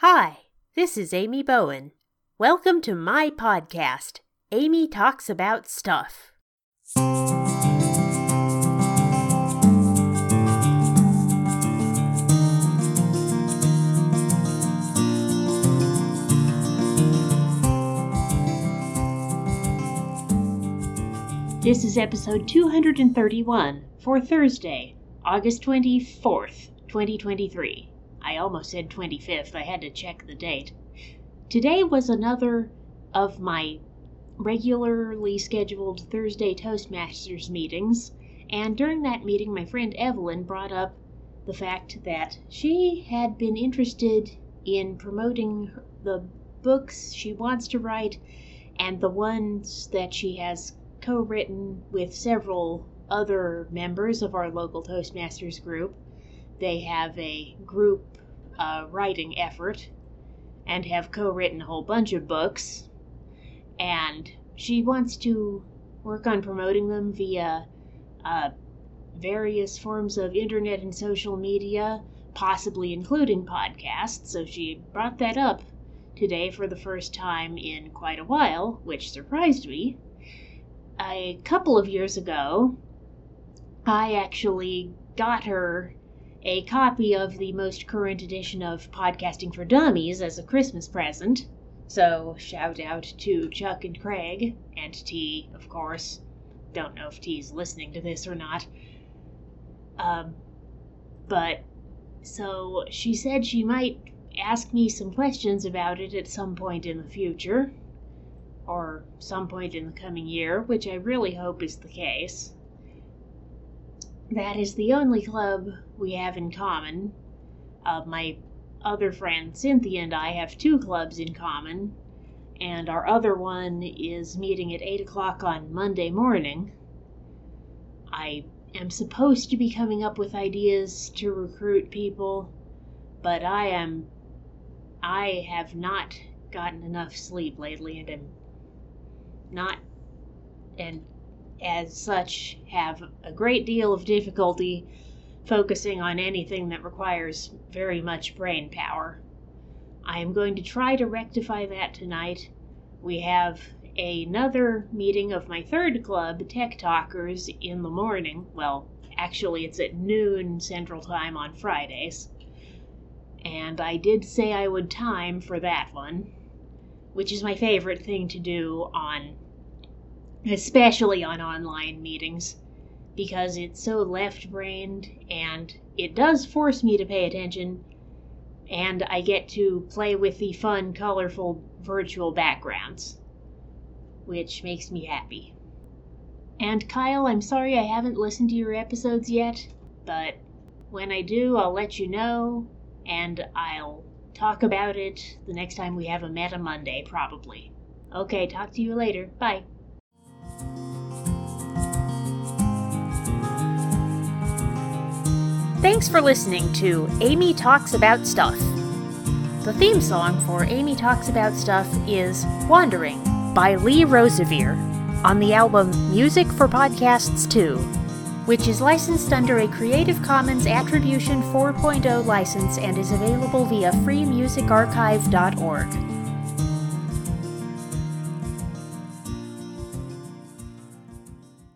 Hi, this is Amy Bowen. Welcome to my podcast, Amy Talks About Stuff. This is episode 231 for Thursday, August 24th, 2023. I almost said 25th. I had to check the date. Today was another of my regularly scheduled Thursday Toastmasters meetings, and during that meeting, my friend Evelyn brought up the fact that she had been interested in promoting the books she wants to write and the ones that she has co written with several other members of our local Toastmasters group. They have a group uh, writing effort and have co written a whole bunch of books. And she wants to work on promoting them via uh, various forms of internet and social media, possibly including podcasts. So she brought that up today for the first time in quite a while, which surprised me. A couple of years ago, I actually got her a copy of the most current edition of Podcasting for Dummies as a Christmas present. So, shout out to Chuck and Craig, and Tee, of course. Don't know if Tee's listening to this or not. Um, but, so she said she might ask me some questions about it at some point in the future, or some point in the coming year, which I really hope is the case. That is the only club we have in common. Uh, my other friend Cynthia and I have two clubs in common, and our other one is meeting at 8 o'clock on Monday morning. I am supposed to be coming up with ideas to recruit people, but I am. I have not gotten enough sleep lately and am not. and as such, have a great deal of difficulty focusing on anything that requires very much brain power. I am going to try to rectify that tonight. We have another meeting of my third club, Tech Talkers, in the morning. Well, actually, it's at noon Central Time on Fridays. And I did say I would time for that one, which is my favorite thing to do on especially on online meetings, because it's so left brained and it does force me to pay attention, and I get to play with the fun, colorful virtual backgrounds, which makes me happy. And Kyle, I'm sorry I haven't listened to your episodes yet, but when I do, I'll let you know, and I'll talk about it the next time we have a Meta Monday, probably. Okay, talk to you later. Bye. Thanks for listening to Amy Talks About Stuff. The theme song for Amy Talks About Stuff is Wandering by Lee Rosevere on the album Music for Podcasts 2, which is licensed under a Creative Commons Attribution 4.0 license and is available via freemusicarchive.org.